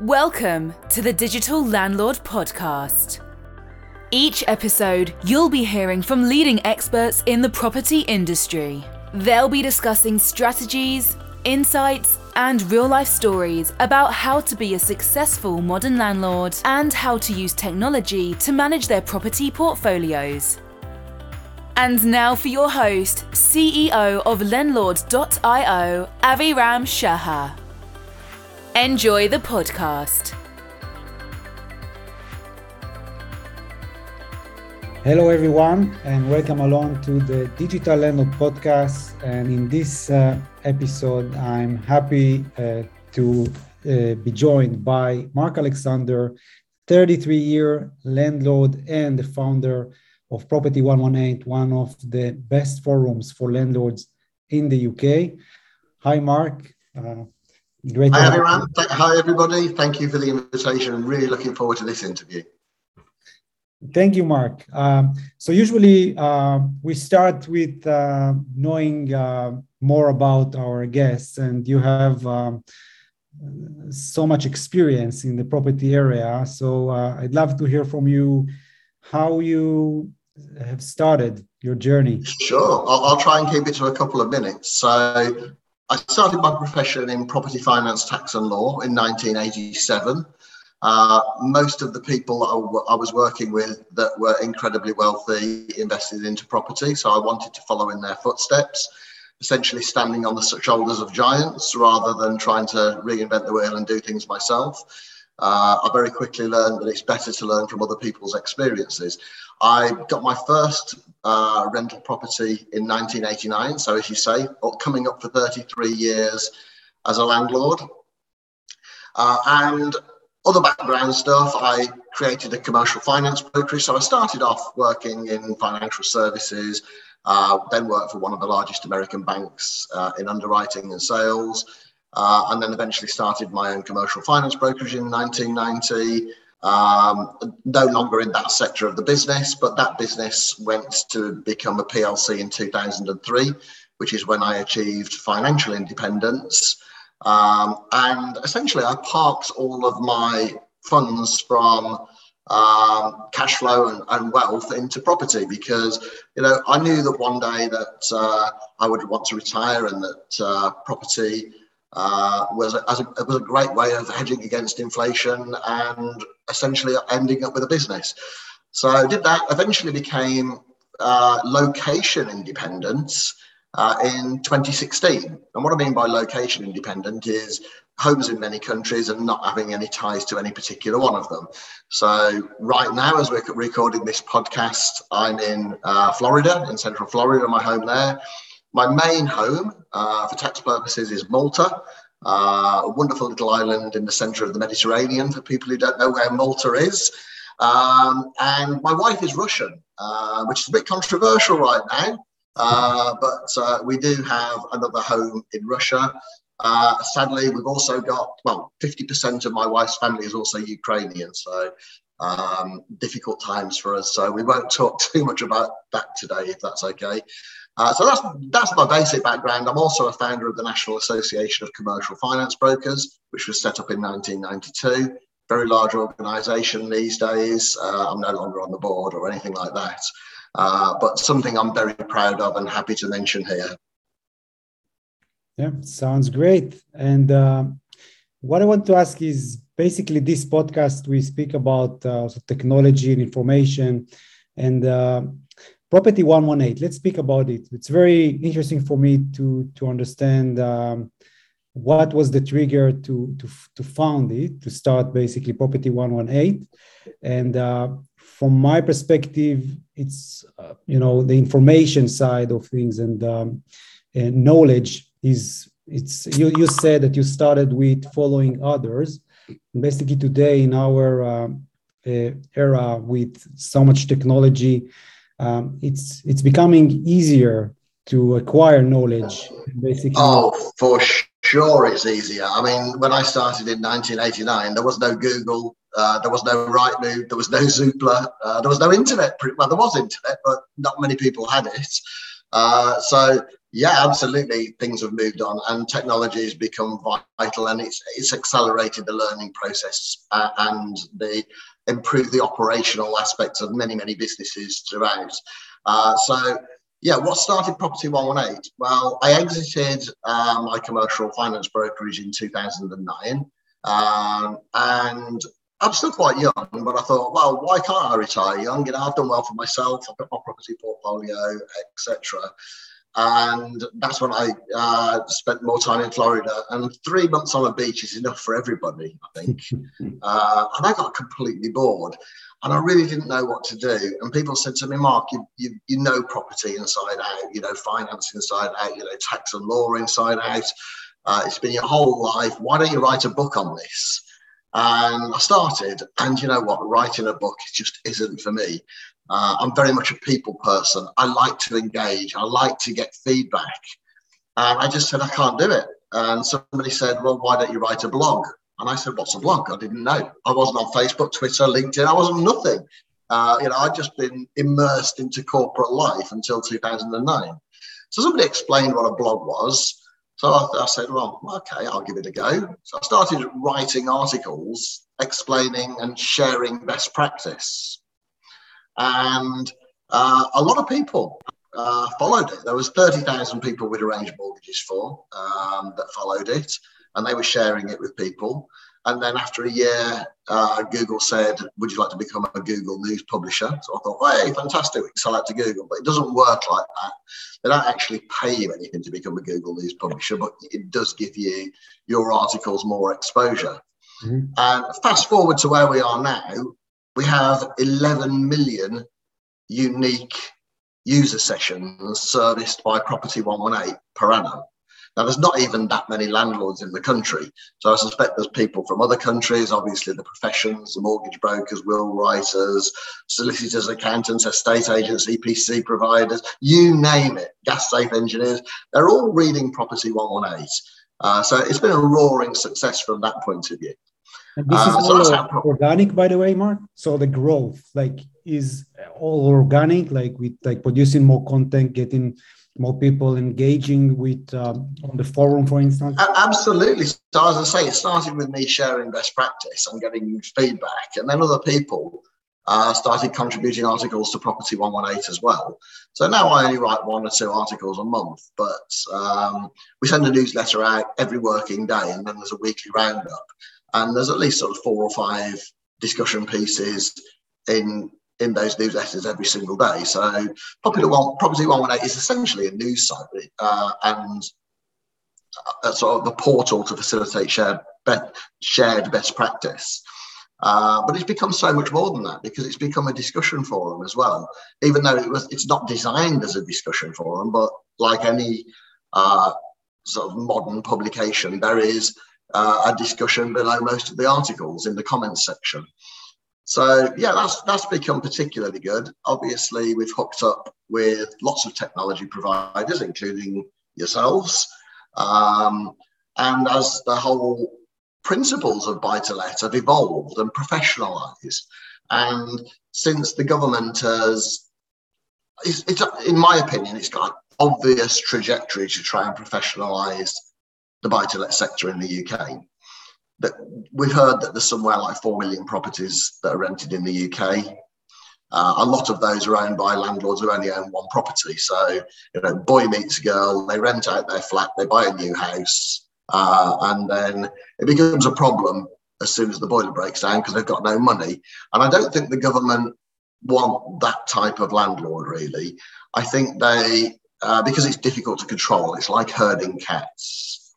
Welcome to the Digital Landlord Podcast. Each episode, you'll be hearing from leading experts in the property industry. They'll be discussing strategies, insights, and real life stories about how to be a successful modern landlord and how to use technology to manage their property portfolios. And now for your host, CEO of Lendlord.io, Aviram Shahar. Enjoy the podcast. Hello, everyone, and welcome along to the Digital Landlord podcast. And in this uh, episode, I'm happy uh, to uh, be joined by Mark Alexander, 33 year landlord and the founder of Property 118, one of the best forums for landlords in the UK. Hi, Mark. Uh, Great. Hi, everyone. Hi, everybody. Thank you for the invitation. I'm really looking forward to this interview. Thank you, Mark. Um, so usually uh, we start with uh, knowing uh, more about our guests, and you have um, so much experience in the property area. So uh, I'd love to hear from you how you have started your journey. Sure, I'll, I'll try and keep it to a couple of minutes. So I started my profession in property finance, tax, and law in 1987. Uh, most of the people that I, was working with that were incredibly wealthy invested into property, so I wanted to follow in their footsteps, essentially standing on the shoulders of giants rather than trying to reinvent the wheel and do things myself. Uh, I very quickly learned that it's better to learn from other people's experiences. I got my first uh, rental property in 1989. So, as you say, coming up for 33 years as a landlord. Uh, and other background stuff, I created a commercial finance brokerage. So, I started off working in financial services, uh, then worked for one of the largest American banks uh, in underwriting and sales. Uh, and then eventually started my own commercial finance brokerage in 1990. Um, no longer in that sector of the business, but that business went to become a PLC in 2003, which is when I achieved financial independence. Um, and essentially, I parked all of my funds from um, cash flow and, and, wealth into property because you know I knew that one day that uh, I would want to retire and that uh, property uh, was, a, was a great way of hedging against inflation and essentially ending up with a business. So I did that, eventually became uh, location independence uh, in 2016. And what I mean by location independent is homes in many countries and not having any ties to any particular one of them. So right now, as we're recording this podcast, I'm in uh, Florida, in central Florida, my home there. My main home uh, for tax purposes is Malta, uh, a wonderful little island in the center of the Mediterranean for people who don't know where Malta is. Um, and my wife is Russian, uh, which is a bit controversial right now. Uh, but uh, we do have another home in Russia. Uh, sadly, we've also got, well, 50% of my wife's family is also Ukrainian. So um, difficult times for us. So we won't talk too much about that today, if that's okay. Uh, so that's that's my basic background. I'm also a founder of the National Association of Commercial Finance Brokers, which was set up in 1992. Very large organisation these days. Uh, I'm no longer on the board or anything like that, uh, but something I'm very proud of and happy to mention here. Yeah, sounds great. And uh, what I want to ask is basically this podcast we speak about uh, technology and information and property 118 let's speak about it. It's very interesting for me to to understand um, what was the trigger to to to found it to start basically property 118 and uh, from my perspective it's uh, you know the information side of things and, um, and knowledge is it's you, you said that you started with following others. Basically today in our uh, uh era with so much technology um, it's it's becoming easier to acquire knowledge basically oh for sure it's easier i mean when i started in 1989 there was no google uh, there was no Rightmove, there was no Zoopla, uh, there was no internet. Well, there was internet, but not many people had it. Uh, so yeah, absolutely, things have moved on, and technology has become vital, and it's it's accelerated the learning process uh, and the improved the operational aspects of many many businesses throughout. Uh, so yeah, what started Property 118? Well, I exited um, my commercial finance brokerage in 2009. Um, and I'm still quite young, but I thought, well, why can't I retire young? You know, I've done well for myself. I've got my property portfolio, etc. And that's when I uh, spent more time in Florida. And three months on a beach is enough for everybody, I think. uh, and I got completely bored and I really didn't know what to do. And people said to me, Mark, you, you, you know property inside out, you know finance inside out, you know tax and law inside out. Uh, it's been your whole life. Why don't you write a book on this? And I started, and you know what? Writing a book just isn't for me. Uh, I'm very much a people person. I like to engage. I like to get feedback. And I just said I can't do it. And somebody said, "Well, why don't you write a blog?" And I said, What's a blog? I didn't know. I wasn't on Facebook, Twitter, LinkedIn. I wasn't nothing. Uh, you know, I'd just been immersed into corporate life until 2009. So somebody explained what a blog was. So I, I, said, well, okay, I'll give it a go. So I started writing articles explaining and sharing best practice. And uh, a lot of people uh, followed it. There was 30,000 people we'd arranged mortgages for um, that followed it and they were sharing it with people. And then after a year, uh, Google said, Would you like to become a Google News publisher? So I thought, Hey, fantastic, we can sell that to Google. But it doesn't work like that. They don't actually pay you anything to become a Google News publisher, but it does give you your articles more exposure. Mm-hmm. And fast forward to where we are now, we have 11 million unique user sessions serviced by Property 118 per annum. Now, there's not even that many landlords in the country. So I suspect there's people from other countries, obviously the professions, the mortgage brokers, will writers, solicitors, accountants, estate agents, EPC providers, you name it, gas safe engineers, they're all reading Property 118. Uh, so it's been a roaring success from that point of view. And this is uh, all organic, by the way, Mark. So the growth, like, is all organic, like with like producing more content, getting more people engaging with um, on the forum, for instance? Absolutely. So as I say, it started with me sharing best practice and getting feedback, and then other people uh, started contributing articles to Property 118 as well. So now I only write one or two articles a month, but um, we send a newsletter out every working day, and then there's a weekly roundup, and there's at least sort of four or five discussion pieces in in those newsletters every single day. So Popular One, Property 118 is essentially a news site uh, and a, sort of the portal to facilitate shared, be, shared best practice. Uh, but it's become so much more than that because it's become a discussion forum as well. Even though it was, it's not designed as a discussion forum, but like any uh, sort of modern publication, there is uh, a discussion below most of the articles in the comments section. So yeah, that's that's become particularly good. Obviously, we've hooked up with lots of technology providers, including yourselves. Um, and as the whole principles of buy to let have evolved and professionalized, and since the government has, it's, it's, in my opinion, it's got an obvious trajectory to try and professionalize the buy to let sector in the UK that we've heard that there's somewhere like 4 million properties that are rented in the UK. Uh, a lot of those are owned by landlords who only own one property. So, you know, boy meets girl, they rent out their flat, they buy a new house, uh, and then it becomes a problem as soon as the boiler breaks down because they've got no money. And I don't think the government want that type of landlord, really. I think they, uh, because it's difficult to control, it's like herding cats.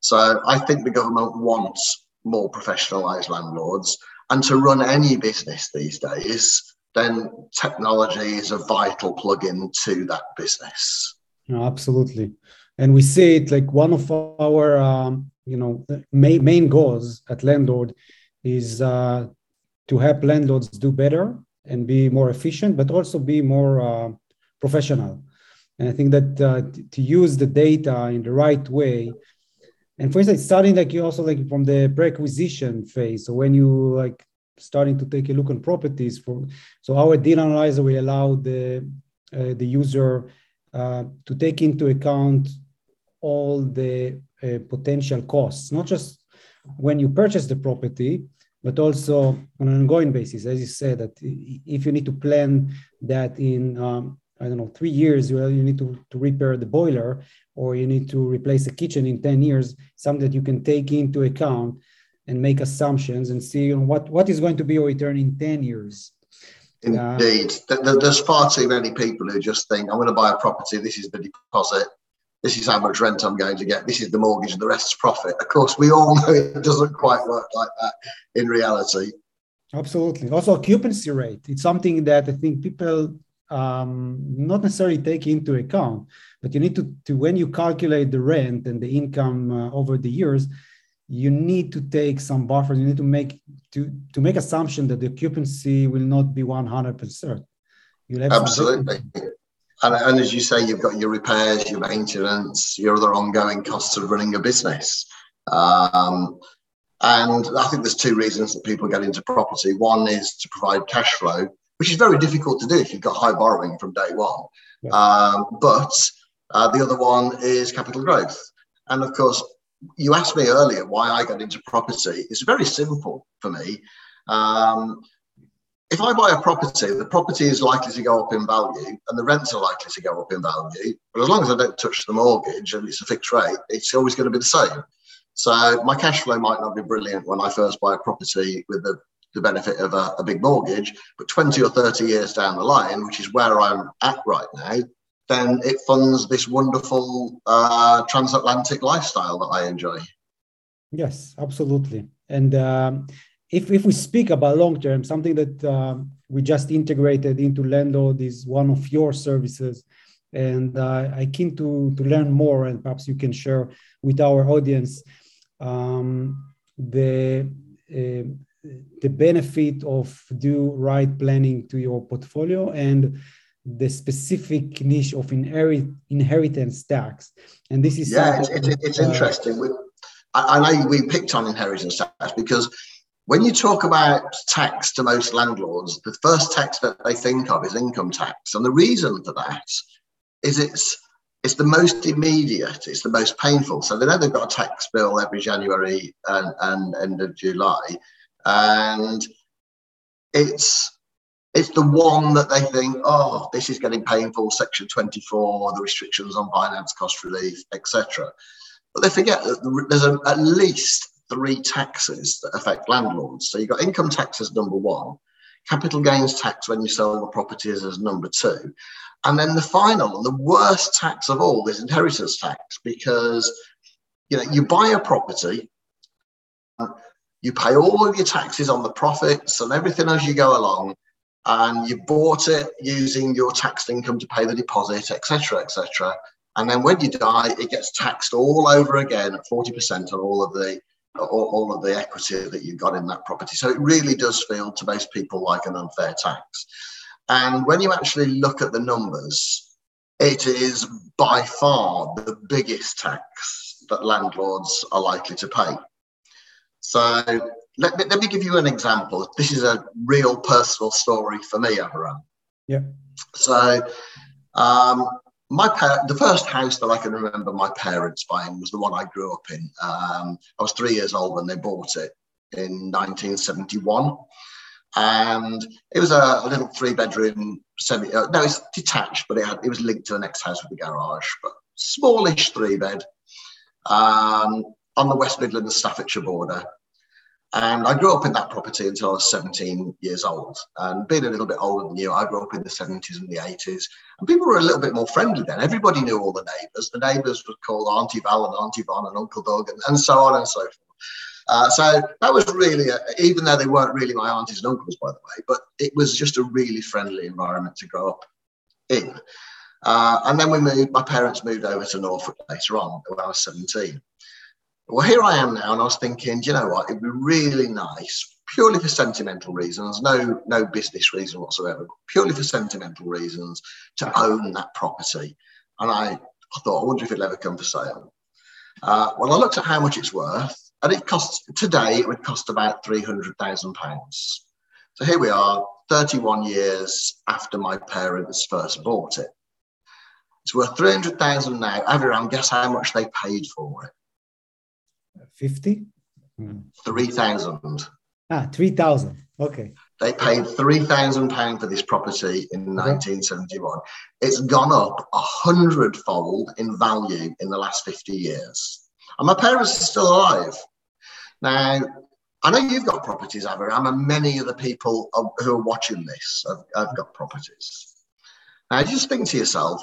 So I think the government wants more professionalized landlords. And to run any business these days, then technology is a vital plug-in to that business. No, absolutely. And we see it like one of our, um, you know, main, main goals at Lendlord is uh, to help landlords do better and be more efficient, but also be more uh, professional. And I think that uh, to use the data in the right way and for instance, starting like you also like from the pre-acquisition phase. So when you like starting to take a look on properties for so our deal analyzer will allow the uh, the user uh, to take into account all the uh, potential costs, not just when you purchase the property, but also on an ongoing basis. As you said, that if you need to plan that in um, I don't know three years, well, you need to, to repair the boiler or you need to replace a kitchen in 10 years, something that you can take into account and make assumptions and see what, what is going to be your return in 10 years. Indeed. Uh, There's far too many people who just think, I'm going to buy a property, this is the deposit, this is how much rent I'm going to get, this is the mortgage, and the rest is profit. Of course, we all know it doesn't quite work like that in reality. Absolutely. Also, occupancy rate. It's something that I think people um, not necessarily take into account, but you need to, to when you calculate the rent and the income uh, over the years, you need to take some buffers. You need to make to to make assumption that the occupancy will not be 100%. You'll Absolutely. And, and as you say, you've got your repairs, your maintenance, your other ongoing costs of running a business. Um, and I think there's two reasons that people get into property. One is to provide cash flow, which is very difficult to do if you've got high borrowing from day one. Yeah. Um, but uh, the other one is capital growth. And of course, you asked me earlier why I got into property. It's very simple for me. Um, if I buy a property, the property is likely to go up in value and the rents are likely to go up in value. But as long as I don't touch the mortgage and it's a fixed rate, it's always going to be the same. So my cash flow might not be brilliant when I first buy a property with the, the benefit of a, a big mortgage, but 20 or 30 years down the line, which is where I'm at right now, then it funds this wonderful uh, transatlantic lifestyle that I enjoy. Yes, absolutely. And um, if, if we speak about long term, something that um, we just integrated into Lendlord is one of your services. And uh, I keen to, to learn more, and perhaps you can share with our audience um, the uh, the benefit of do right planning to your portfolio and the specific niche of inherit, inheritance tax. And this is yeah, it's, it's, it's uh, interesting. We, I, I know we picked on inheritance tax because when you talk about tax to most landlords, the first tax that they think of is income tax, and the reason for that is it's it's the most immediate, it's the most painful. So they know they've got a tax bill every January and, and end of July, and it's it's the one that they think, oh, this is getting painful, Section 24, the restrictions on finance cost relief, etc. But they forget that there's a, at least three taxes that affect landlords. So you've got income tax as number one, capital gains tax when you sell the properties as number two. And then the final and the worst tax of all is inheritance tax because you know you buy a property, you pay all of your taxes on the profits and everything as you go along, and you bought it using your taxed income to pay the deposit, etc., etc. And then when you die, it gets taxed all over again at 40% on all of the all, of the equity that you got in that property. So it really does feel to most people like an unfair tax. And when you actually look at the numbers, it is by far the biggest tax that landlords are likely to pay. So let me, let me give you an example. This is a real personal story for me, Abraham. Yeah. So, um, my par- the first house that I can remember my parents buying was the one I grew up in. Um, I was three years old when they bought it in 1971, and it was a, a little three-bedroom semi. Uh, no, it's detached, but it, had, it was linked to the next house with a garage, but smallish three-bed um, on the West Midlands Staffordshire border. And I grew up in that property until I was 17 years old. And being a little bit older than you, I grew up in the 70s and the 80s. And people were a little bit more friendly then. Everybody knew all the neighbours. The neighbours were called Auntie Val and Auntie Von and Uncle Doug and, and so on and so forth. Uh, so that was really, a, even though they weren't really my aunties and uncles, by the way, but it was just a really friendly environment to grow up in. Uh, and then we moved, my parents moved over to Norfolk later on when I was 17. Well, here I am now, and I was thinking, you know what, it'd be really nice, purely for sentimental reasons, no no business reason whatsoever, purely for sentimental reasons, to own that property. And I, I thought, I wonder if it'll ever come for sale. Uh, well, I looked at how much it's worth, and it costs today it would cost about three hundred thousand pounds. So here we are, thirty-one years after my parents first bought it. It's worth 300,000 now. Everyone, guess how much they paid for it? 50? 3,000. Ah, 3,000. Okay. They paid £3,000 for this property in 1971. It's gone up a hundredfold in value in the last 50 years. And my parents are still alive. Now, I know you've got properties, Aviram, and many of the people who are watching this have, have got properties. Now, just think to yourself,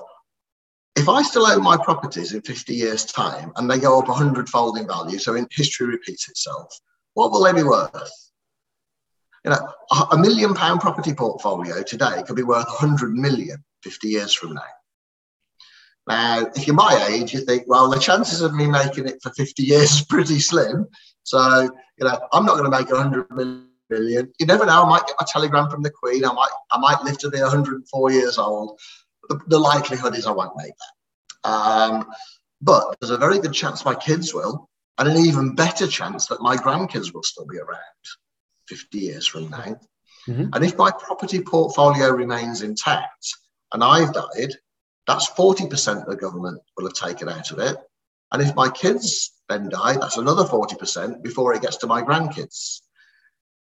if I still own my properties in 50 years' time and they go up a hundredfold in value, so in history repeats itself, what will they be worth? You know, a million pound property portfolio today could be worth 100 million 50 years from now. Now, if you're my age, you think, well, the chances of me making it for 50 years is pretty slim. So, you know, I'm not going to make 100 million. You never know. I might get a telegram from the Queen. I might, I might live to be 104 years old. The, the likelihood is I won't make that. Um, but there's a very good chance my kids will, and an even better chance that my grandkids will still be around 50 years from now. Mm-hmm. And if my property portfolio remains intact and I've died, that's 40% the government will have taken out of it. And if my kids then die, that's another 40% before it gets to my grandkids.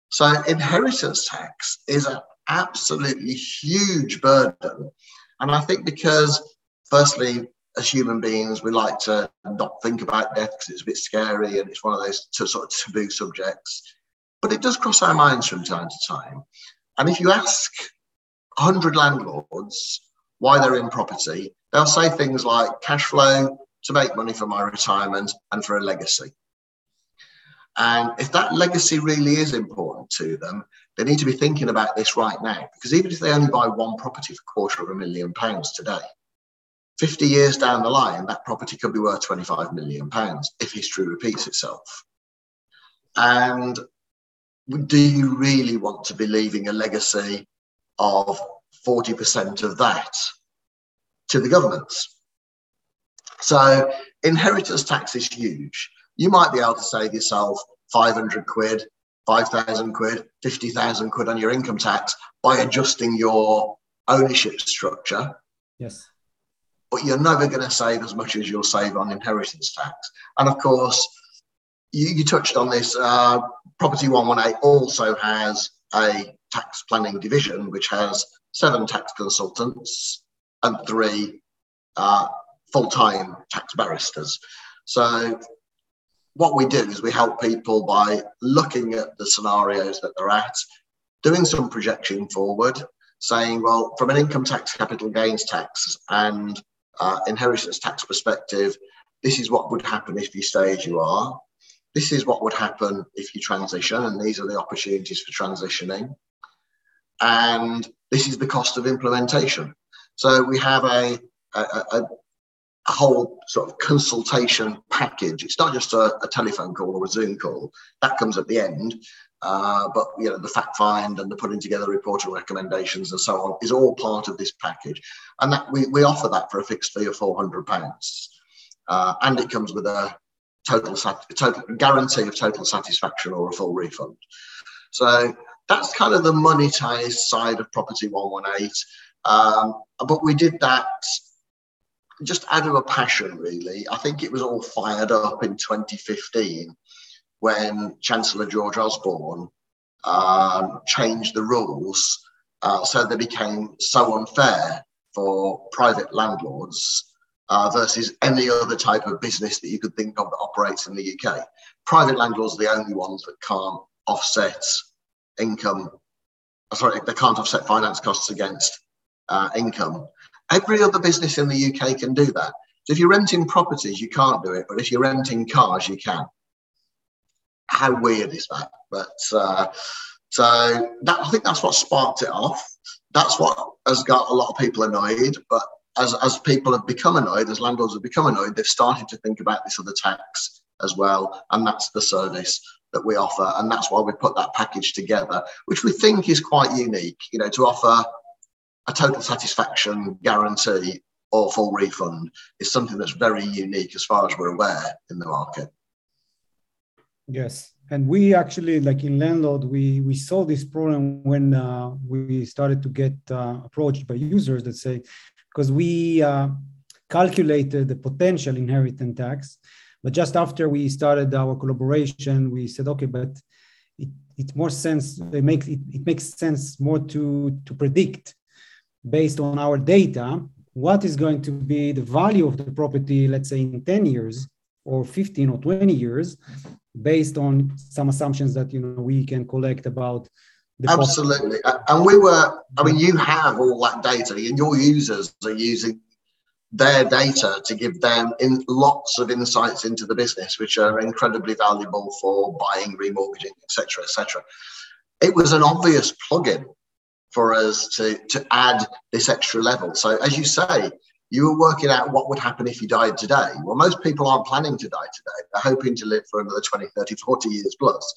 So inheritance tax is an absolutely huge burden. And I think because, firstly, as human beings, we like to not think about death because it's a bit scary and it's one of those sort of taboo subjects. But it does cross our minds from time to time. And if you ask 100 landlords why they're in property, they'll say things like cash flow, to make money for my retirement and for a legacy. And if that legacy really is important to them, they need to be thinking about this right now. Because even if they only buy one property for a quarter of a million pounds today, 50 years down the line, that property could be worth 25 million pounds if history repeats itself. And do you really want to be leaving a legacy of 40% of that to the governments? So inheritance tax is huge. You might be able to save yourself 500 quid, 5,000 quid, 50,000 quid on your income tax by adjusting your ownership structure. Yes. But you're never going to save as much as you'll save on inheritance tax. And of course, you, you touched on this. Uh, Property 118 also has a tax planning division, which has seven tax consultants and three uh, full-time tax barristers. So what we do is we help people by looking at the scenarios that they're at, doing some projection forward, saying, well, from an income tax, capital gains tax, and uh, inheritance tax perspective, this is what would happen if you stay as you are. This is what would happen if you transition, and these are the opportunities for transitioning. And this is the cost of implementation. So we have a, a, a, a whole sort of consultation package. It's not just a, a, telephone call or a Zoom call. That comes at the end. Uh, but you know the fact find and the putting together report and recommendations and so on is all part of this package, and that we, we offer that for a fixed fee of four hundred pounds, uh, and it comes with a total sat- total guarantee of total satisfaction or a full refund. So that's kind of the monetized side of Property One One Eight. Um, but we did that just out of a passion, really. I think it was all fired up in 2015 when Chancellor George Osborne um, changed the rules uh, so they became so unfair for private landlords uh, versus any other type of business that you could think of that operates in the UK. Private landlords are the only ones that can't offset income, sorry, they can't offset finance costs against uh, income. Every other business in the UK can do that. So if you're renting properties, you can't do it, but if you're renting cars, you can. How weird is that? But uh, so that I think that's what sparked it off. That's what has got a lot of people annoyed. But as as people have become annoyed, as landlords have become annoyed, they've started to think about this other tax as well, and that's the service that we offer, and that's why we put that package together, which we think is quite unique. You know, to offer a total satisfaction guarantee or full refund is something that's very unique as far as we're aware in the market. Yes, and we actually like in Lendlord we we saw this problem when uh, we started to get uh, approached by users that say because we uh, calculated the potential inheritance tax. But just after we started our collaboration, we said, okay, but it, it more sense, it makes, it, it makes sense more to, to predict based on our data, what is going to be the value of the property, let's say in 10 years or 15 or 20 years, based on some assumptions that you know we can collect about the Absolutely. And we were, I mean, you have all that data, and your users are using their data to give them in lots of insights into the business, which are incredibly valuable for buying, remortgaging, etc., etc. It was an obvious plugin for us to, to add this extra level. So, as you say, you were working out what would happen if you died today. Well, most people aren't planning to die today. They're hoping to live for another 20, 30, 40 years plus.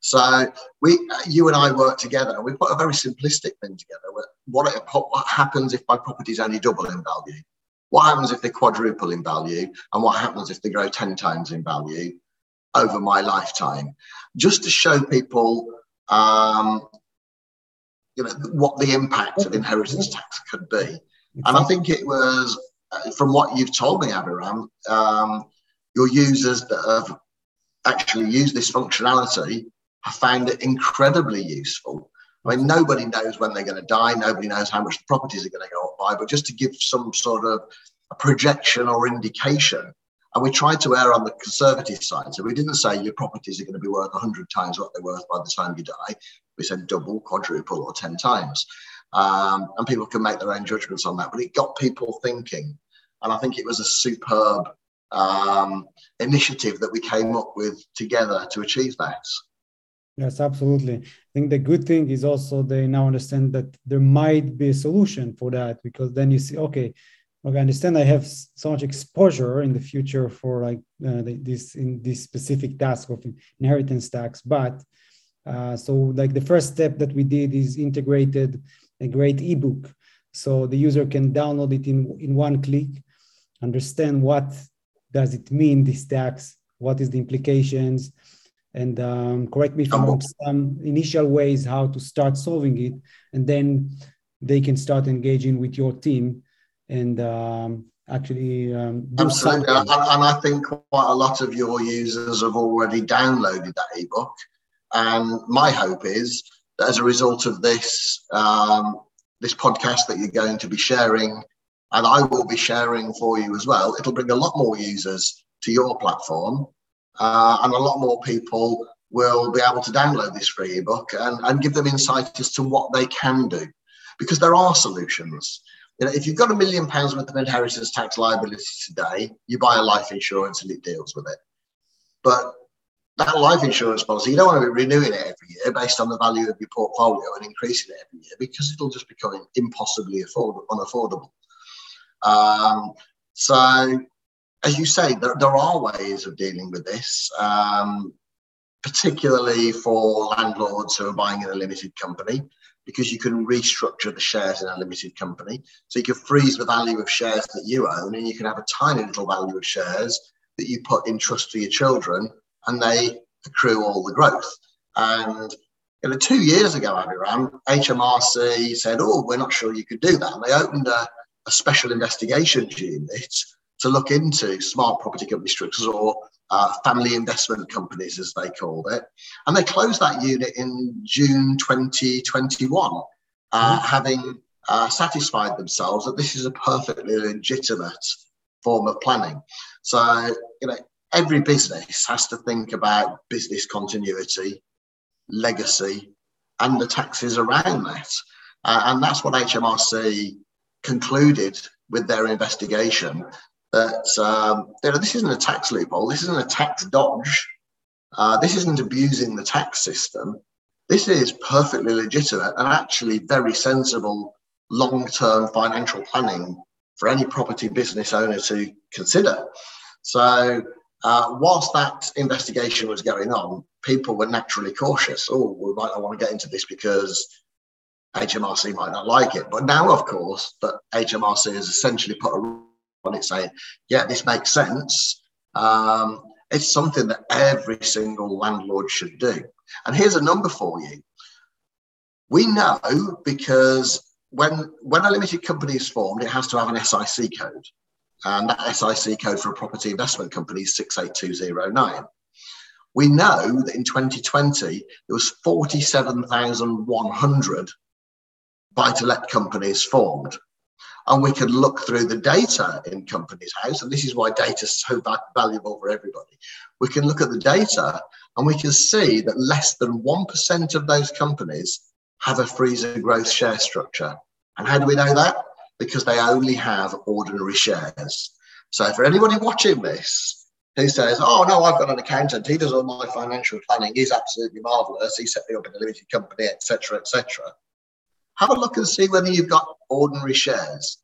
So we, you and I work together and we put a very simplistic thing together. What, what happens if my properties only double in value? What happens if they quadruple in value? And what happens if they grow 10 times in value over my lifetime? Just to show people, um, you know, what the impact of inheritance tax could be. And I think it was, uh, from what you've told me, Aviram, um, your users that have actually used this functionality have found it incredibly useful. I mean, nobody knows when they're going to die. Nobody knows how much the properties are going to go up by. But just to give some sort of a projection or indication, and we tried to err on the conservative side. So we didn't say your properties are going to be worth 100 times what they're worth by the time you die. We said double, quadruple, or 10 times. Um, and people can make their own judgments on that. But it got people thinking. And I think it was a superb um, initiative that we came up with together to achieve that. Yes, absolutely. I think the good thing is also they now understand that there might be a solution for that because then you see, okay, okay, I understand I have so much exposure in the future for like uh, this in this specific task of inheritance tax, but uh, so like the first step that we did is integrated a great ebook, so the user can download it in in one click, understand what does it mean this tax, what is the implications and um, correct me if I'm wrong, some initial ways how to start solving it, and then they can start engaging with your team and um, actually um, absolutely. And, and, I think quite a lot of your users have already downloaded that ebook, and my hope is that as a result of this um, this podcast that you're going to be sharing, and I will be sharing for you as well, it'll bring a lot more users to your platform uh, and a lot more people will be able to download this free ebook and, and give them insight as to what they can do because there are solutions. You know, if you've got a million pounds worth of inheritance tax liability today, you buy a life insurance and it deals with it. But that life insurance policy, you don't want to be renewing it every year based on the value of your portfolio and increasing it every year because it'll just become impossibly affordable, unaffordable. Um, so as you say, there, there are ways of dealing with this, um, particularly for landlords who are buying in a limited company, because you can restructure the shares in a limited company. So you can freeze the value of shares that you own, and you can have a tiny little value of shares that you put in trust for your children, and they accrue all the growth. And you know, two years ago, Aviram, HMRC said, "Oh, we're not sure you could do that," and they opened a, a special investigations unit to look into smart property company structures or uh, family investment companies, as they called it. And they closed that unit in June 2021, uh, mm-hmm. having uh, satisfied themselves that this is a perfectly legitimate form of planning. So, you know, every business has to think about business continuity, legacy, and the taxes around that. Uh, and that's what HMRC concluded with their investigation that um, you know, this isn't a tax loophole, this isn't a tax dodge, uh, this isn't abusing the tax system. This is perfectly legitimate and actually very sensible long term financial planning for any property business owner to consider. So, uh, whilst that investigation was going on, people were naturally cautious. Oh, we might not want to get into this because HMRC might not like it. But now, of course, that HMRC has essentially put a on it saying, yeah, this makes sense. Um, it's something that every single landlord should do. And here's a number for you. We know because when when a limited company is formed, it has to have an SIC code. And that SIC code for a property investment company is 68209. We know that in 2020, there was 47,100 buy-to-let companies formed. And we can look through the data in Companies House, and this is why data is so valuable for everybody. We can look at the data and we can see that less than 1% of those companies have a freezer growth share structure. And how do we know that? Because they only have ordinary shares. So for anybody watching this who says, "Oh no, I've got an accountant. He does all my financial planning. He's absolutely marvelous. He set me up in a limited company, etc., etc." Have a look and see whether you've got ordinary shares.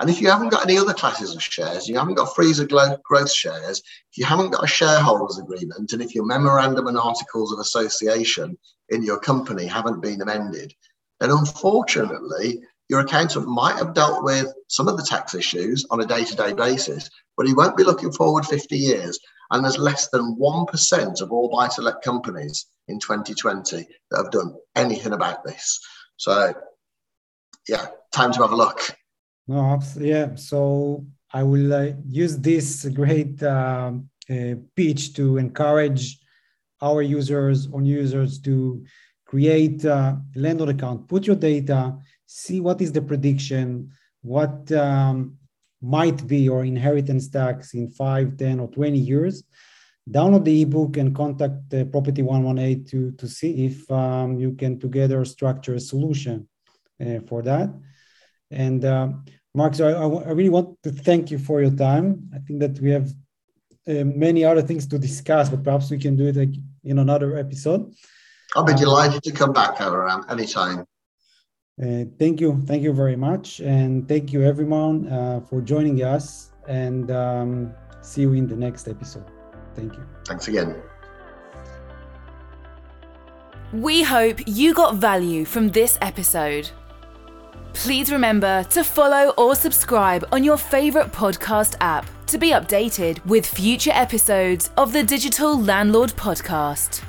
And if you haven't got any other classes of shares, you haven't got freezer growth shares, if you haven't got a shareholders agreement, and if your memorandum and articles of association in your company haven't been amended, then unfortunately, your accountant might have dealt with some of the tax issues on a day to day basis, but he won't be looking forward 50 years. And there's less than 1% of all buy to let companies in 2020 that have done anything about this. So, yeah, time to have a look. No, yeah. So I will uh, use this great uh, uh, pitch to encourage our users or users to create a Lendlord account, put your data, see what is the prediction, what um, might be your inheritance tax in 5, 10, or 20 years. Download the ebook and contact the Property 118 to, to see if um, you can together structure a solution uh, for that. And uh, Mark, so I, I, really want to thank you for your time. I think that we have uh, many other things to discuss, but perhaps we can do it like in another episode. I'll be delighted to come back around anytime. Uh, thank you. Thank you very much. And thank you, everyone, uh, for joining us. And um, see you in the next episode. Thank you. Thanks again. We hope you got value from this episode. Please remember to follow or subscribe on your favourite podcast app to be updated with future episodes of the Digital Landlord Podcast.